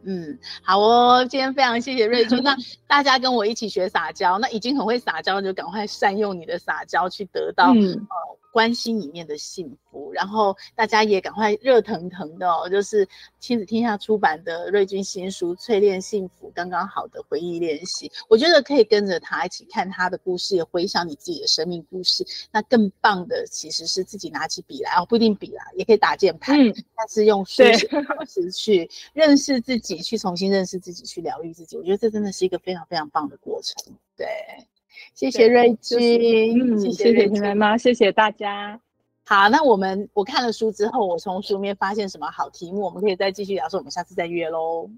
嗯，好哦，今天非常谢谢瑞君，那大家跟我一起学撒娇，那已经很会撒娇，就赶快善用你的撒娇去得到，嗯。呃关心里面的幸福，然后大家也赶快热腾腾的哦，就是亲子天下出版的瑞君新书《淬炼幸福刚刚好的回忆练习》，我觉得可以跟着他一起看他的故事，也回想你自己的生命故事。那更棒的其实是自己拿起笔来哦，不一定笔啦，也可以打键盘，嗯、但是用书写的方式去认识自己，去重新认识自己，去疗愈自己。我觉得这真的是一个非常非常棒的过程。对。谢谢瑞君，嗯，谢谢平妈妈，谢谢大家。好，那我们我看了书之后，我从书面发现什么好题目，我们可以再继续聊，说我们下次再约喽。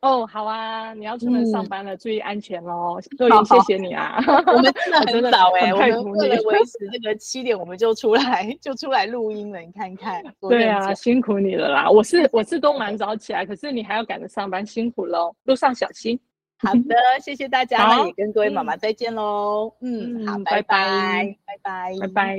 哦，好啊，你要出门上班了，嗯、注意安全喽。瑞君，谢谢你啊，我们真的很早哎、欸，我们为了维持这个七点，我们就出来就出来录音了，你看看。对啊，辛苦你了啦，我是我是都蛮早起来，可是你还要赶着上班，辛苦喽，路上小心。好的，谢谢大家，那也跟各位妈妈再见喽。嗯，嗯，好，拜拜，拜拜，拜拜。